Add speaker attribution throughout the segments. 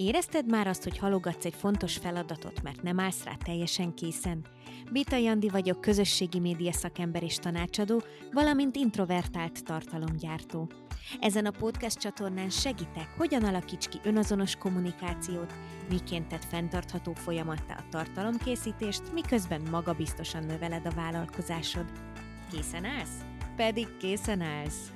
Speaker 1: Érezted már azt, hogy halogatsz egy fontos feladatot, mert nem állsz rá teljesen készen? Bita Jandi vagyok, közösségi média szakember és tanácsadó, valamint introvertált tartalomgyártó. Ezen a podcast csatornán segítek, hogyan alakíts ki önazonos kommunikációt, miként tett fenntartható folyamattá a tartalomkészítést, miközben magabiztosan növeled a vállalkozásod. Készen állsz? Pedig készen állsz!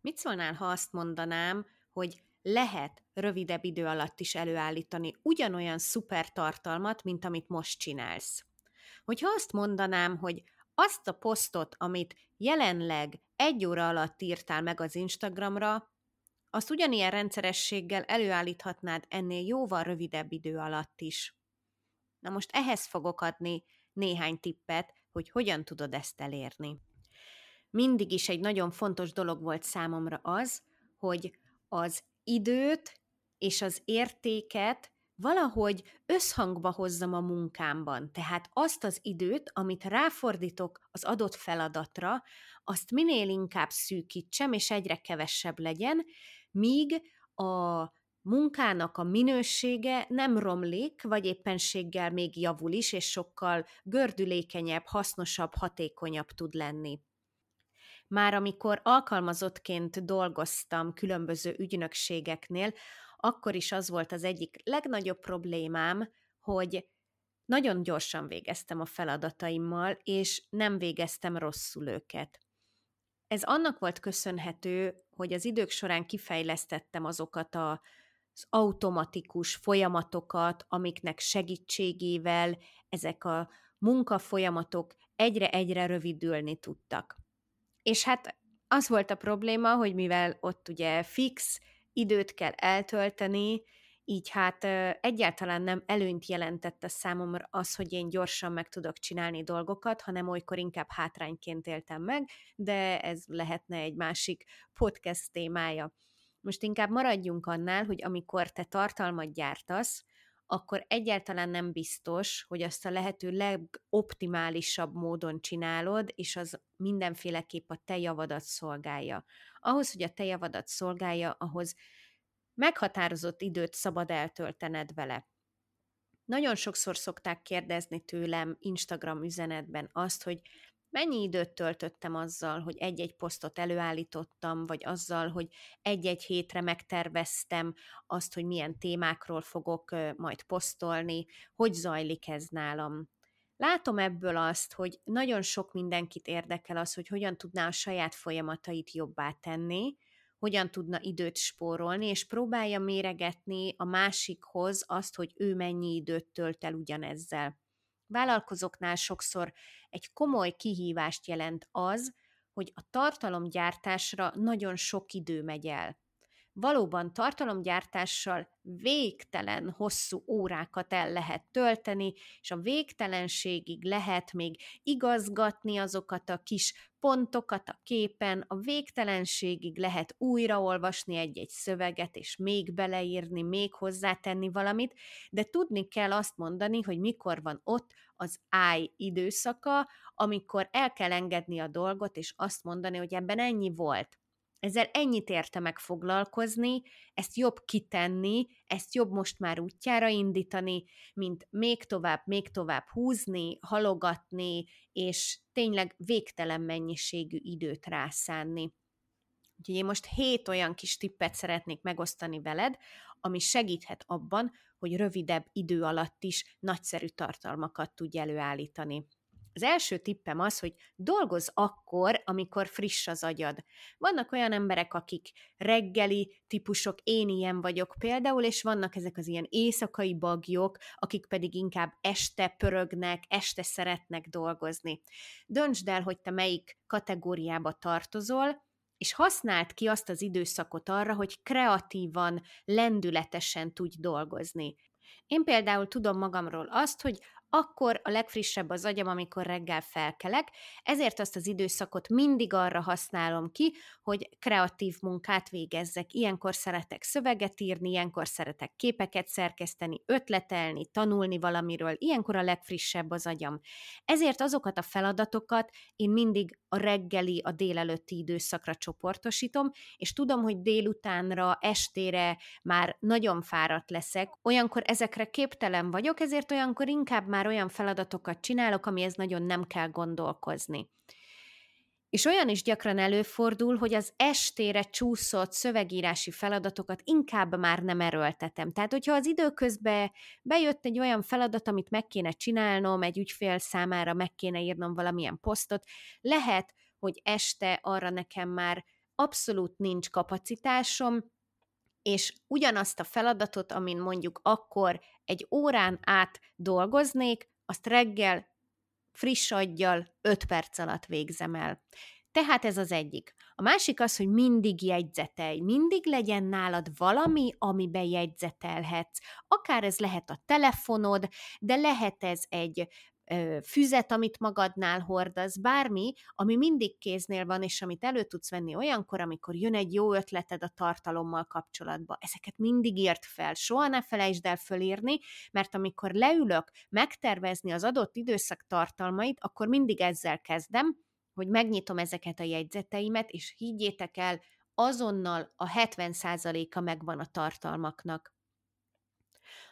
Speaker 1: Mit szólnál, ha azt mondanám, hogy lehet rövidebb idő alatt is előállítani ugyanolyan szuper tartalmat, mint amit most csinálsz. Hogyha azt mondanám, hogy azt a posztot, amit jelenleg egy óra alatt írtál meg az Instagramra, azt ugyanilyen rendszerességgel előállíthatnád ennél jóval rövidebb idő alatt is. Na most ehhez fogok adni néhány tippet, hogy hogyan tudod ezt elérni. Mindig is egy nagyon fontos dolog volt számomra az, hogy az időt és az értéket valahogy összhangba hozzam a munkámban. Tehát azt az időt, amit ráfordítok az adott feladatra, azt minél inkább szűkítsem, és egyre kevesebb legyen, míg a munkának a minősége nem romlik, vagy éppenséggel még javul is, és sokkal gördülékenyebb, hasznosabb, hatékonyabb tud lenni. Már amikor alkalmazottként dolgoztam különböző ügynökségeknél, akkor is az volt az egyik legnagyobb problémám, hogy nagyon gyorsan végeztem a feladataimmal, és nem végeztem rosszul őket. Ez annak volt köszönhető, hogy az idők során kifejlesztettem azokat a az automatikus folyamatokat, amiknek segítségével ezek a munkafolyamatok egyre-egyre rövidülni tudtak. És hát az volt a probléma, hogy mivel ott ugye fix időt kell eltölteni, így hát egyáltalán nem előnyt jelentette számomra az, hogy én gyorsan meg tudok csinálni dolgokat, hanem olykor inkább hátrányként éltem meg, de ez lehetne egy másik podcast témája. Most inkább maradjunk annál, hogy amikor te tartalmat gyártasz, akkor egyáltalán nem biztos, hogy azt a lehető legoptimálisabb módon csinálod, és az mindenféleképp a te javadat szolgálja. Ahhoz, hogy a te javadat szolgálja, ahhoz meghatározott időt szabad eltöltened vele. Nagyon sokszor szokták kérdezni tőlem Instagram üzenetben azt, hogy mennyi időt töltöttem azzal, hogy egy-egy posztot előállítottam, vagy azzal, hogy egy-egy hétre megterveztem azt, hogy milyen témákról fogok majd posztolni, hogy zajlik ez nálam. Látom ebből azt, hogy nagyon sok mindenkit érdekel az, hogy hogyan tudná a saját folyamatait jobbá tenni, hogyan tudna időt spórolni, és próbálja méregetni a másikhoz azt, hogy ő mennyi időt tölt el ugyanezzel. Vállalkozóknál sokszor egy komoly kihívást jelent az, hogy a tartalomgyártásra nagyon sok idő megy el valóban tartalomgyártással végtelen hosszú órákat el lehet tölteni, és a végtelenségig lehet még igazgatni azokat a kis pontokat a képen, a végtelenségig lehet újraolvasni egy-egy szöveget, és még beleírni, még hozzátenni valamit, de tudni kell azt mondani, hogy mikor van ott az áj időszaka, amikor el kell engedni a dolgot, és azt mondani, hogy ebben ennyi volt ezzel ennyit érte meg foglalkozni, ezt jobb kitenni, ezt jobb most már útjára indítani, mint még tovább, még tovább húzni, halogatni, és tényleg végtelen mennyiségű időt rászánni. Úgyhogy én most hét olyan kis tippet szeretnék megosztani veled, ami segíthet abban, hogy rövidebb idő alatt is nagyszerű tartalmakat tudj előállítani. Az első tippem az, hogy dolgozz akkor, amikor friss az agyad. Vannak olyan emberek, akik reggeli típusok, én ilyen vagyok például, és vannak ezek az ilyen éjszakai bagyok, akik pedig inkább este pörögnek, este szeretnek dolgozni. Döntsd el, hogy te melyik kategóriába tartozol, és használd ki azt az időszakot arra, hogy kreatívan, lendületesen tudj dolgozni. Én például tudom magamról azt, hogy akkor a legfrissebb az agyam, amikor reggel felkelek, ezért azt az időszakot mindig arra használom ki, hogy kreatív munkát végezzek. Ilyenkor szeretek szöveget írni, ilyenkor szeretek képeket szerkeszteni, ötletelni, tanulni valamiről, ilyenkor a legfrissebb az agyam. Ezért azokat a feladatokat én mindig a reggeli, a délelőtti időszakra csoportosítom, és tudom, hogy délutánra, estére már nagyon fáradt leszek, olyankor ezekre képtelen vagyok, ezért olyankor inkább már olyan feladatokat csinálok, amihez nagyon nem kell gondolkozni. És olyan is gyakran előfordul, hogy az estére csúszott szövegírási feladatokat inkább már nem erőltetem. Tehát, hogyha az időközben bejött egy olyan feladat, amit meg kéne csinálnom, egy ügyfél számára meg kéne írnom valamilyen posztot, lehet, hogy este arra nekem már abszolút nincs kapacitásom, és ugyanazt a feladatot, amin mondjuk akkor egy órán át dolgoznék, azt reggel friss aggyal 5 perc alatt végzem el. Tehát ez az egyik. A másik az, hogy mindig jegyzetelj, mindig legyen nálad valami, amiben jegyzetelhetsz. Akár ez lehet a telefonod, de lehet ez egy füzet, amit magadnál hordasz, bármi, ami mindig kéznél van, és amit elő tudsz venni olyankor, amikor jön egy jó ötleted a tartalommal kapcsolatba. Ezeket mindig írd fel, soha ne felejtsd el fölírni, mert amikor leülök megtervezni az adott időszak tartalmait, akkor mindig ezzel kezdem, hogy megnyitom ezeket a jegyzeteimet, és higgyétek el, azonnal a 70%-a megvan a tartalmaknak.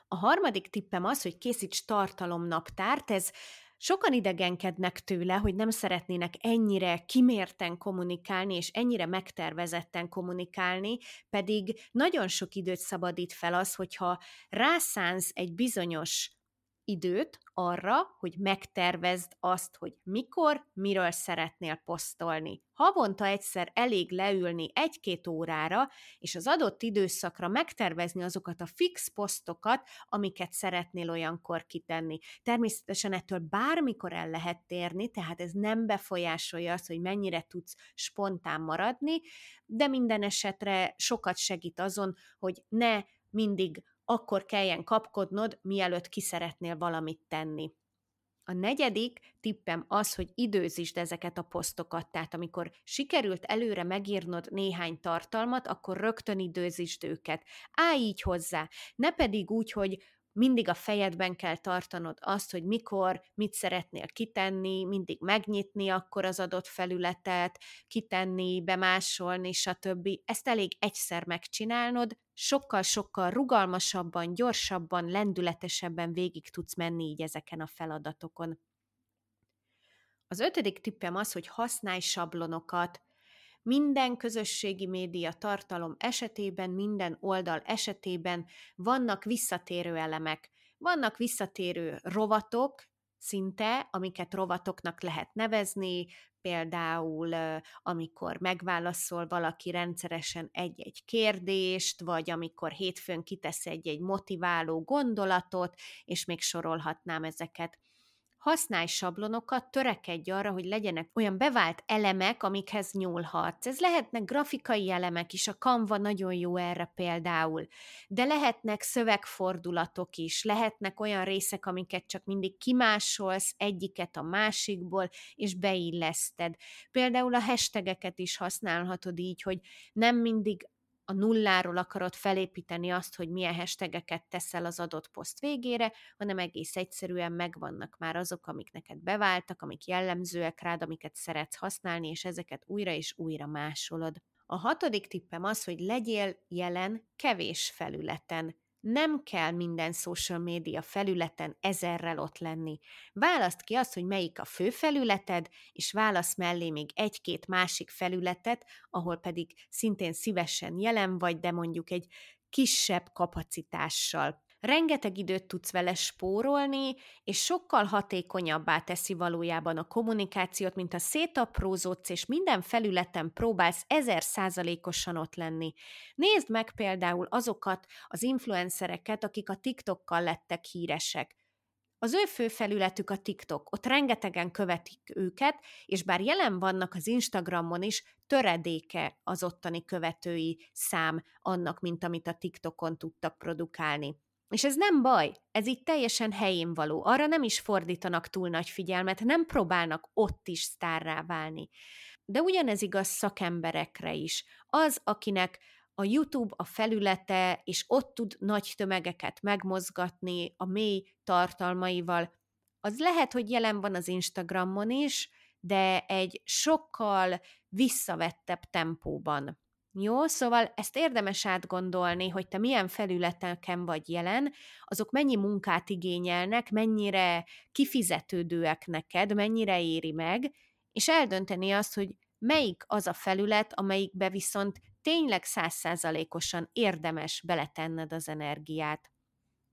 Speaker 1: A harmadik tippem az, hogy készíts tartalomnaptárt, ez sokan idegenkednek tőle, hogy nem szeretnének ennyire kimérten kommunikálni, és ennyire megtervezetten kommunikálni, pedig nagyon sok időt szabadít fel az, hogyha rászánsz egy bizonyos időt arra, hogy megtervezd azt, hogy mikor, miről szeretnél posztolni. Havonta egyszer elég leülni egy-két órára, és az adott időszakra megtervezni azokat a fix posztokat, amiket szeretnél olyankor kitenni. Természetesen ettől bármikor el lehet térni, tehát ez nem befolyásolja azt, hogy mennyire tudsz spontán maradni, de minden esetre sokat segít azon, hogy ne mindig akkor kelljen kapkodnod, mielőtt ki szeretnél valamit tenni. A negyedik tippem az, hogy időzítsd ezeket a posztokat, tehát amikor sikerült előre megírnod néhány tartalmat, akkor rögtön időzítsd őket. Állj így hozzá, ne pedig úgy, hogy mindig a fejedben kell tartanod azt, hogy mikor, mit szeretnél kitenni, mindig megnyitni akkor az adott felületet, kitenni, bemásolni, stb. Ezt elég egyszer megcsinálnod, sokkal-sokkal rugalmasabban, gyorsabban, lendületesebben végig tudsz menni így ezeken a feladatokon. Az ötödik tippem az, hogy használj sablonokat, minden közösségi média tartalom esetében, minden oldal esetében vannak visszatérő elemek. Vannak visszatérő rovatok, szinte, amiket rovatoknak lehet nevezni, például amikor megválaszol valaki rendszeresen egy-egy kérdést, vagy amikor hétfőn kitesz egy-egy motiváló gondolatot, és még sorolhatnám ezeket használj sablonokat, törekedj arra, hogy legyenek olyan bevált elemek, amikhez nyúlhatsz. Ez lehetnek grafikai elemek is, a Canva nagyon jó erre például, de lehetnek szövegfordulatok is, lehetnek olyan részek, amiket csak mindig kimásolsz egyiket a másikból, és beilleszted. Például a hashtageket is használhatod így, hogy nem mindig a nulláról akarod felépíteni azt, hogy milyen hashtageket teszel az adott poszt végére, hanem egész egyszerűen megvannak már azok, amik neked beváltak, amik jellemzőek rád, amiket szeretsz használni, és ezeket újra és újra másolod. A hatodik tippem az, hogy legyél jelen kevés felületen. Nem kell minden social média felületen ezerrel ott lenni. Választ ki azt, hogy melyik a fő felületed, és válasz mellé még egy-két másik felületet, ahol pedig szintén szívesen jelen vagy, de mondjuk egy kisebb kapacitással. Rengeteg időt tudsz vele spórolni, és sokkal hatékonyabbá teszi valójában a kommunikációt, mint a szétaprózódsz, és minden felületen próbálsz ezer százalékosan ott lenni. Nézd meg például azokat az influencereket, akik a TikTokkal lettek híresek. Az ő fő felületük a TikTok, ott rengetegen követik őket, és bár jelen vannak az Instagramon is, töredéke az ottani követői szám annak, mint amit a TikTokon tudtak produkálni. És ez nem baj, ez itt teljesen helyén való. Arra nem is fordítanak túl nagy figyelmet, nem próbálnak ott is sztárrá válni. De ugyanez igaz szakemberekre is. Az, akinek a YouTube a felülete, és ott tud nagy tömegeket megmozgatni a mély tartalmaival, az lehet, hogy jelen van az Instagramon is, de egy sokkal visszavettebb tempóban. Jó, szóval ezt érdemes átgondolni, hogy te milyen felületeken vagy jelen, azok mennyi munkát igényelnek, mennyire kifizetődőek neked, mennyire éri meg, és eldönteni azt, hogy melyik az a felület, amelyikbe viszont tényleg százszázalékosan érdemes beletenned az energiát.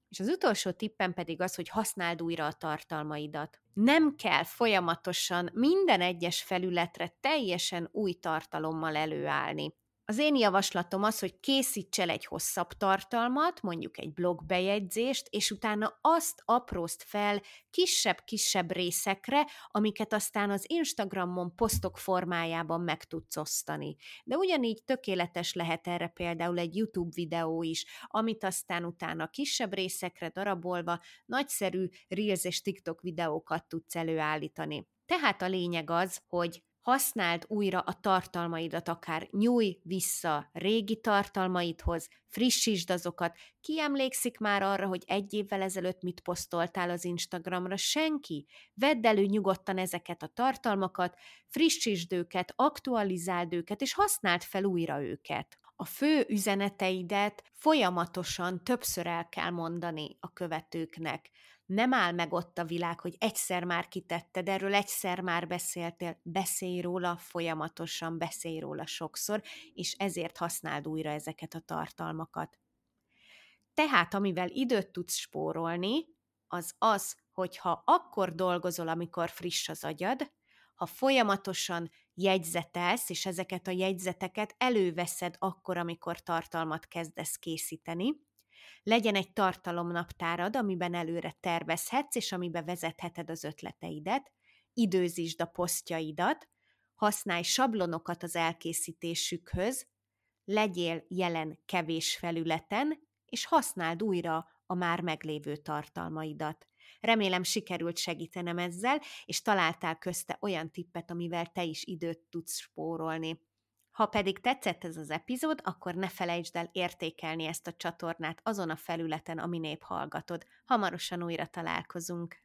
Speaker 1: És az utolsó tippem pedig az, hogy használd újra a tartalmaidat. Nem kell folyamatosan minden egyes felületre teljesen új tartalommal előállni. Az én javaslatom az, hogy készíts el egy hosszabb tartalmat, mondjuk egy blogbejegyzést, és utána azt aprózt fel kisebb-kisebb részekre, amiket aztán az Instagramon posztok formájában meg tudsz osztani. De ugyanígy tökéletes lehet erre például egy YouTube videó is, amit aztán utána kisebb részekre darabolva nagyszerű Reels és TikTok videókat tudsz előállítani. Tehát a lényeg az, hogy használd újra a tartalmaidat, akár nyúj vissza régi tartalmaidhoz, frissítsd azokat. Ki emlékszik már arra, hogy egy évvel ezelőtt mit posztoltál az Instagramra? Senki. Vedd elő nyugodtan ezeket a tartalmakat, frissítsd őket, aktualizáld őket, és használd fel újra őket a fő üzeneteidet folyamatosan többször el kell mondani a követőknek nem áll meg ott a világ, hogy egyszer már kitetted, erről egyszer már beszéltél, beszélj róla folyamatosan, beszélj róla sokszor, és ezért használd újra ezeket a tartalmakat. Tehát, amivel időt tudsz spórolni, az az, hogyha akkor dolgozol, amikor friss az agyad, ha folyamatosan jegyzetelsz, és ezeket a jegyzeteket előveszed akkor, amikor tartalmat kezdesz készíteni, legyen egy tartalomnaptárad, amiben előre tervezhetsz, és amiben vezetheted az ötleteidet, időzítsd a posztjaidat, használj sablonokat az elkészítésükhöz, legyél jelen kevés felületen, és használd újra a már meglévő tartalmaidat. Remélem sikerült segítenem ezzel, és találtál közte olyan tippet, amivel te is időt tudsz spórolni. Ha pedig tetszett ez az epizód, akkor ne felejtsd el értékelni ezt a csatornát azon a felületen, nép hallgatod. Hamarosan újra találkozunk.